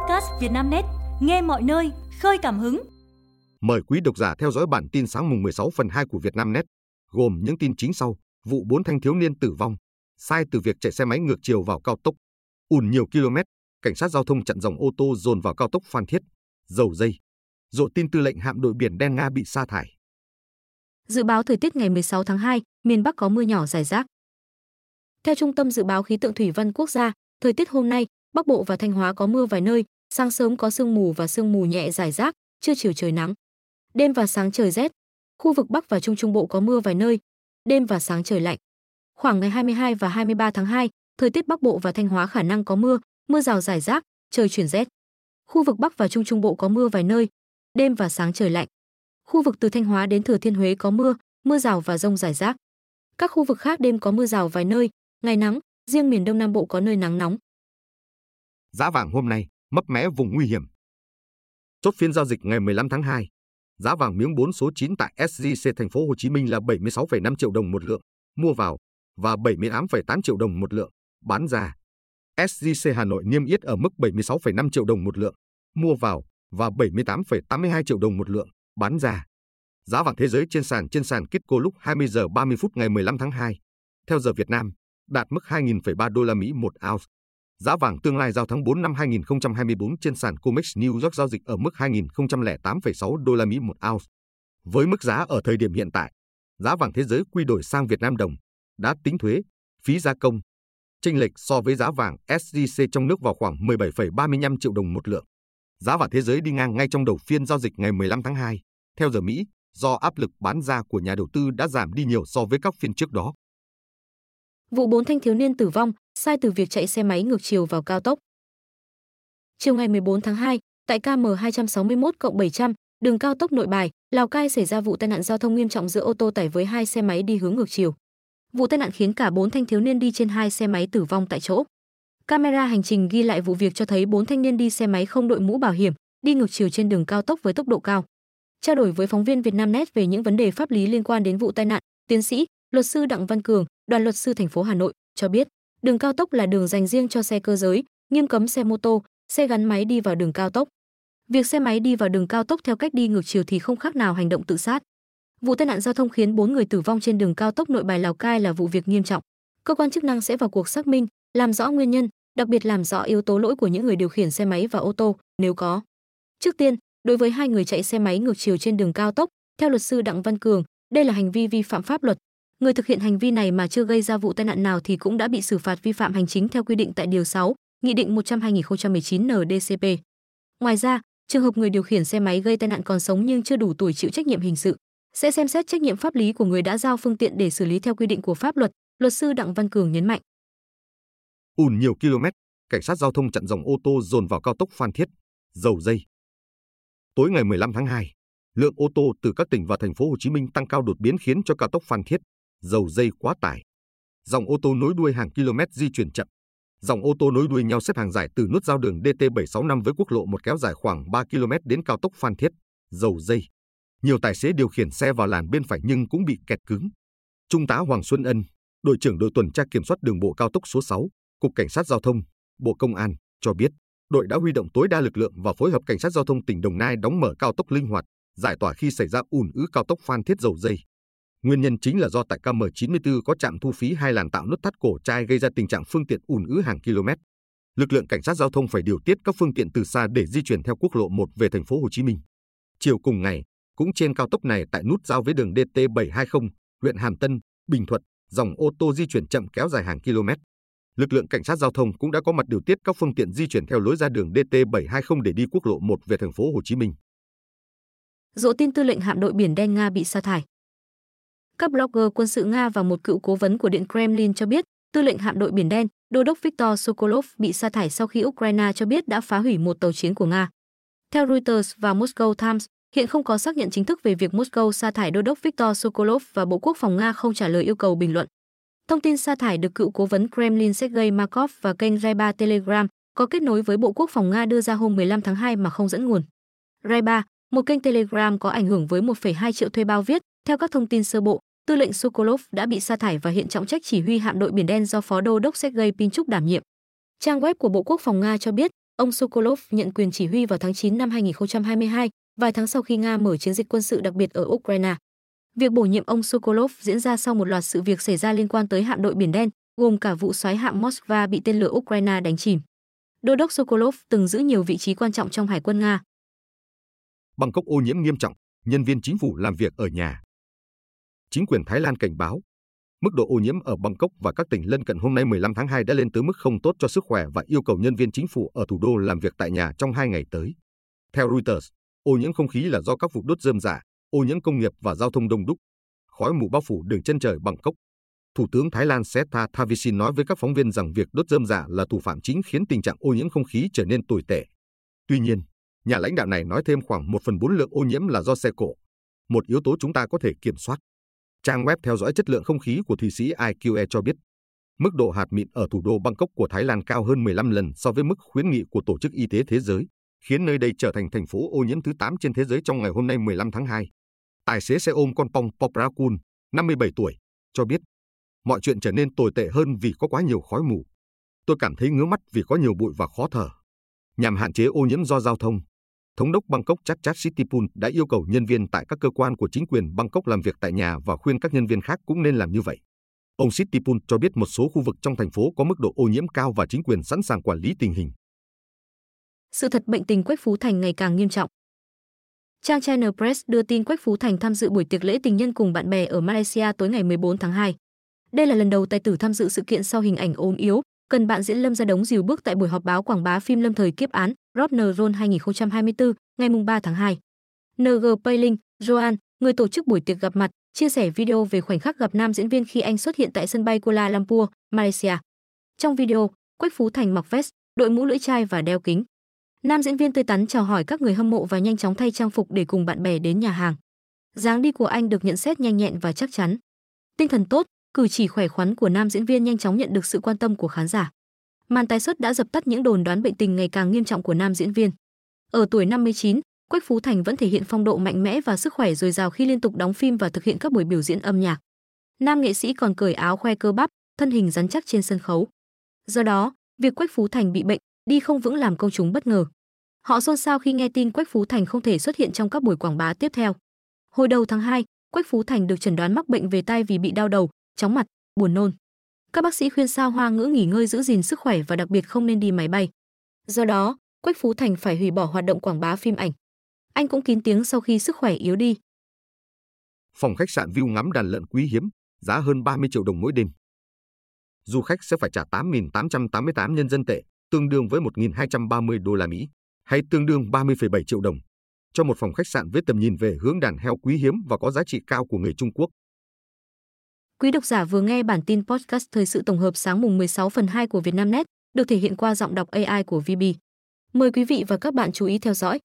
podcast Vietnamnet, nghe mọi nơi, khơi cảm hứng. Mời quý độc giả theo dõi bản tin sáng mùng 16 phần 2 của Vietnamnet, gồm những tin chính sau: vụ bốn thanh thiếu niên tử vong, sai từ việc chạy xe máy ngược chiều vào cao tốc, ùn nhiều km, cảnh sát giao thông chặn dòng ô tô dồn vào cao tốc Phan Thiết, dầu dây. Rộ tin tư lệnh hạm đội biển đen Nga bị sa thải. Dự báo thời tiết ngày 16 tháng 2, miền Bắc có mưa nhỏ rải rác. Theo Trung tâm Dự báo Khí tượng Thủy văn Quốc gia, thời tiết hôm nay, Bắc Bộ và Thanh Hóa có mưa vài nơi, sáng sớm có sương mù và sương mù nhẹ rải rác, trưa chiều trời nắng. Đêm và sáng trời rét. Khu vực Bắc và Trung Trung Bộ có mưa vài nơi, đêm và sáng trời lạnh. Khoảng ngày 22 và 23 tháng 2, thời tiết Bắc Bộ và Thanh Hóa khả năng có mưa, mưa rào rải rác, trời chuyển rét. Khu vực Bắc và Trung Trung Bộ có mưa vài nơi, đêm và sáng trời lạnh. Khu vực từ Thanh Hóa đến Thừa Thiên Huế có mưa, mưa rào và rông rải rác. Các khu vực khác đêm có mưa rào vài nơi, ngày nắng, riêng miền Đông Nam Bộ có nơi nắng nóng. Giá vàng hôm nay mấp mé vùng nguy hiểm. Chốt phiên giao dịch ngày 15 tháng 2, giá vàng miếng 4 số 9 tại SJC thành phố Hồ Chí Minh là 76,5 triệu đồng một lượng mua vào và 78,8 triệu đồng một lượng bán ra. SJC Hà Nội niêm yết ở mức 76,5 triệu đồng một lượng mua vào và 78,82 triệu đồng một lượng bán ra. Giá vàng thế giới trên sàn trên sàn Kitco lúc 20 giờ 30 phút ngày 15 tháng 2, theo giờ Việt Nam, đạt mức 2.003 đô la Mỹ một ounce. Giá vàng tương lai giao tháng 4 năm 2024 trên sàn COMEX New York giao dịch ở mức 2.008,6 đô la Mỹ một ounce. Với mức giá ở thời điểm hiện tại, giá vàng thế giới quy đổi sang Việt Nam đồng đã tính thuế, phí gia công. Chênh lệch so với giá vàng SJC trong nước vào khoảng 17,35 triệu đồng một lượng. Giá vàng thế giới đi ngang ngay trong đầu phiên giao dịch ngày 15 tháng 2, theo giờ Mỹ, do áp lực bán ra của nhà đầu tư đã giảm đi nhiều so với các phiên trước đó. Vụ bốn thanh thiếu niên tử vong, sai từ việc chạy xe máy ngược chiều vào cao tốc. Chiều ngày 14 tháng 2, tại KM 261 700, đường cao tốc Nội Bài, Lào Cai xảy ra vụ tai nạn giao thông nghiêm trọng giữa ô tô tải với hai xe máy đi hướng ngược chiều. Vụ tai nạn khiến cả bốn thanh thiếu niên đi trên hai xe máy tử vong tại chỗ. Camera hành trình ghi lại vụ việc cho thấy bốn thanh niên đi xe máy không đội mũ bảo hiểm, đi ngược chiều trên đường cao tốc với tốc độ cao. Trao đổi với phóng viên Vietnamnet về những vấn đề pháp lý liên quan đến vụ tai nạn, tiến sĩ, luật sư Đặng Văn Cường, đoàn luật sư thành phố Hà Nội cho biết, đường cao tốc là đường dành riêng cho xe cơ giới, nghiêm cấm xe mô tô, xe gắn máy đi vào đường cao tốc. Việc xe máy đi vào đường cao tốc theo cách đi ngược chiều thì không khác nào hành động tự sát. Vụ tai nạn giao thông khiến 4 người tử vong trên đường cao tốc Nội Bài Lào Cai là vụ việc nghiêm trọng. Cơ quan chức năng sẽ vào cuộc xác minh, làm rõ nguyên nhân, đặc biệt làm rõ yếu tố lỗi của những người điều khiển xe máy và ô tô nếu có. Trước tiên, đối với hai người chạy xe máy ngược chiều trên đường cao tốc, theo luật sư Đặng Văn Cường, đây là hành vi vi phạm pháp luật. Người thực hiện hành vi này mà chưa gây ra vụ tai nạn nào thì cũng đã bị xử phạt vi phạm hành chính theo quy định tại điều 6, Nghị định 100/2019 NDCP. Ngoài ra, trường hợp người điều khiển xe máy gây tai nạn còn sống nhưng chưa đủ tuổi chịu trách nhiệm hình sự, sẽ xem xét trách nhiệm pháp lý của người đã giao phương tiện để xử lý theo quy định của pháp luật, luật sư Đặng Văn Cường nhấn mạnh. Ùn nhiều km, cảnh sát giao thông chặn dòng ô tô dồn vào cao tốc Phan Thiết, dầu dây. Tối ngày 15 tháng 2, lượng ô tô từ các tỉnh và thành phố Hồ Chí Minh tăng cao đột biến khiến cho cao tốc Phan Thiết, dầu dây quá tải. Dòng ô tô nối đuôi hàng km di chuyển chậm. Dòng ô tô nối đuôi nhau xếp hàng dài từ nút giao đường DT765 với quốc lộ một kéo dài khoảng 3 km đến cao tốc Phan Thiết, dầu dây. Nhiều tài xế điều khiển xe vào làn bên phải nhưng cũng bị kẹt cứng. Trung tá Hoàng Xuân Ân, đội trưởng đội tuần tra kiểm soát đường bộ cao tốc số 6, Cục Cảnh sát Giao thông, Bộ Công an, cho biết, đội đã huy động tối đa lực lượng và phối hợp Cảnh sát Giao thông tỉnh Đồng Nai đóng mở cao tốc linh hoạt, giải tỏa khi xảy ra ùn ứ cao tốc Phan Thiết dầu dây. Nguyên nhân chính là do tại KM94 có trạm thu phí hai làn tạo nút thắt cổ trai gây ra tình trạng phương tiện ùn ứ hàng km. Lực lượng cảnh sát giao thông phải điều tiết các phương tiện từ xa để di chuyển theo quốc lộ 1 về thành phố Hồ Chí Minh. Chiều cùng ngày, cũng trên cao tốc này tại nút giao với đường DT720, huyện Hàm Tân, Bình Thuận, dòng ô tô di chuyển chậm kéo dài hàng km. Lực lượng cảnh sát giao thông cũng đã có mặt điều tiết các phương tiện di chuyển theo lối ra đường DT720 để đi quốc lộ 1 về thành phố Hồ Chí Minh. Dỗ tin tư lệnh hạm đội biển đen Nga bị sa thải. Các blogger quân sự Nga và một cựu cố vấn của Điện Kremlin cho biết, tư lệnh hạm đội biển đen, đô đốc Viktor Sokolov bị sa thải sau khi Ukraine cho biết đã phá hủy một tàu chiến của Nga. Theo Reuters và Moscow Times, hiện không có xác nhận chính thức về việc Moscow sa thải đô đốc Viktor Sokolov và Bộ Quốc phòng Nga không trả lời yêu cầu bình luận. Thông tin sa thải được cựu cố vấn Kremlin Sergei Markov và kênh Raiba Telegram có kết nối với Bộ Quốc phòng Nga đưa ra hôm 15 tháng 2 mà không dẫn nguồn. Raiba, một kênh Telegram có ảnh hưởng với 1,2 triệu thuê bao viết, theo các thông tin sơ bộ, tư lệnh Sokolov đã bị sa thải và hiện trọng trách chỉ huy hạm đội biển đen do phó đô đốc Sergei Pinchuk đảm nhiệm. Trang web của Bộ Quốc phòng Nga cho biết, ông Sokolov nhận quyền chỉ huy vào tháng 9 năm 2022, vài tháng sau khi Nga mở chiến dịch quân sự đặc biệt ở Ukraine. Việc bổ nhiệm ông Sokolov diễn ra sau một loạt sự việc xảy ra liên quan tới hạm đội Biển Đen, gồm cả vụ xoáy hạm Moskva bị tên lửa Ukraine đánh chìm. Đô đốc Sokolov từng giữ nhiều vị trí quan trọng trong hải quân Nga. Bangkok ô nhiễm nghiêm trọng, nhân viên chính phủ làm việc ở nhà. Chính quyền Thái Lan cảnh báo, mức độ ô nhiễm ở Bangkok và các tỉnh lân cận hôm nay 15 tháng 2 đã lên tới mức không tốt cho sức khỏe và yêu cầu nhân viên chính phủ ở thủ đô làm việc tại nhà trong hai ngày tới. Theo Reuters, ô nhiễm không khí là do các vụ đốt rơm rạ, dạ, ô nhiễm công nghiệp và giao thông đông đúc. Khói mù bao phủ đường chân trời Bangkok. Thủ tướng Thái Lan Seta Thavisin nói với các phóng viên rằng việc đốt rơm rạ dạ là thủ phạm chính khiến tình trạng ô nhiễm không khí trở nên tồi tệ. Tuy nhiên, nhà lãnh đạo này nói thêm khoảng 1 phần 4 lượng ô nhiễm là do xe cộ, một yếu tố chúng ta có thể kiểm soát. Trang web theo dõi chất lượng không khí của Thụy Sĩ IQE cho biết, mức độ hạt mịn ở thủ đô Bangkok của Thái Lan cao hơn 15 lần so với mức khuyến nghị của Tổ chức Y tế Thế giới, khiến nơi đây trở thành thành phố ô nhiễm thứ 8 trên thế giới trong ngày hôm nay 15 tháng 2. Tài xế xe ôm con Pong Poprakun, 57 tuổi, cho biết mọi chuyện trở nên tồi tệ hơn vì có quá nhiều khói mù. Tôi cảm thấy ngứa mắt vì có nhiều bụi và khó thở. Nhằm hạn chế ô nhiễm do giao thông, Thống đốc Bangkok Chachchat Sitipul đã yêu cầu nhân viên tại các cơ quan của chính quyền Bangkok làm việc tại nhà và khuyên các nhân viên khác cũng nên làm như vậy. Ông Sitipul cho biết một số khu vực trong thành phố có mức độ ô nhiễm cao và chính quyền sẵn sàng quản lý tình hình. Sự thật bệnh tình Quách Phú Thành ngày càng nghiêm trọng. Trang China Press đưa tin Quách Phú Thành tham dự buổi tiệc lễ tình nhân cùng bạn bè ở Malaysia tối ngày 14 tháng 2. Đây là lần đầu tài tử tham dự sự kiện sau hình ảnh ốm yếu, cần bạn diễn Lâm ra đống dìu bước tại buổi họp báo quảng bá phim Lâm thời kiếp án Rodner Roll 2024 ngày 3 tháng 2. NG Payling, Joan, người tổ chức buổi tiệc gặp mặt, chia sẻ video về khoảnh khắc gặp nam diễn viên khi anh xuất hiện tại sân bay Kuala Lumpur, Malaysia. Trong video, Quách Phú Thành mặc vest, đội mũ lưỡi chai và đeo kính. Nam diễn viên tươi tắn chào hỏi các người hâm mộ và nhanh chóng thay trang phục để cùng bạn bè đến nhà hàng. dáng đi của anh được nhận xét nhanh nhẹn và chắc chắn. Tinh thần tốt, cử chỉ khỏe khoắn của nam diễn viên nhanh chóng nhận được sự quan tâm của khán giả. Màn tái xuất đã dập tắt những đồn đoán bệnh tình ngày càng nghiêm trọng của nam diễn viên. Ở tuổi 59, Quách Phú Thành vẫn thể hiện phong độ mạnh mẽ và sức khỏe dồi dào khi liên tục đóng phim và thực hiện các buổi biểu diễn âm nhạc. Nam nghệ sĩ còn cởi áo khoe cơ bắp, thân hình rắn chắc trên sân khấu. Do đó, việc Quách Phú Thành bị bệnh, đi không vững làm công chúng bất ngờ. Họ xôn xao khi nghe tin Quách Phú Thành không thể xuất hiện trong các buổi quảng bá tiếp theo. Hồi đầu tháng 2, Quách Phú Thành được chẩn đoán mắc bệnh về tai vì bị đau đầu, chóng mặt, buồn nôn. Các bác sĩ khuyên Sao Hoa Ngữ nghỉ ngơi giữ gìn sức khỏe và đặc biệt không nên đi máy bay. Do đó, Quách Phú Thành phải hủy bỏ hoạt động quảng bá phim ảnh. Anh cũng kín tiếng sau khi sức khỏe yếu đi. Phòng khách sạn view ngắm đàn lợn quý hiếm, giá hơn 30 triệu đồng mỗi đêm. Du khách sẽ phải trả 8.888 nhân dân tệ, tương đương với 1.230 đô la Mỹ, hay tương đương 30,7 triệu đồng, cho một phòng khách sạn với tầm nhìn về hướng đàn heo quý hiếm và có giá trị cao của người Trung Quốc. Quý độc giả vừa nghe bản tin podcast thời sự tổng hợp sáng mùng 16 phần 2 của Vietnamnet, được thể hiện qua giọng đọc AI của VB. Mời quý vị và các bạn chú ý theo dõi.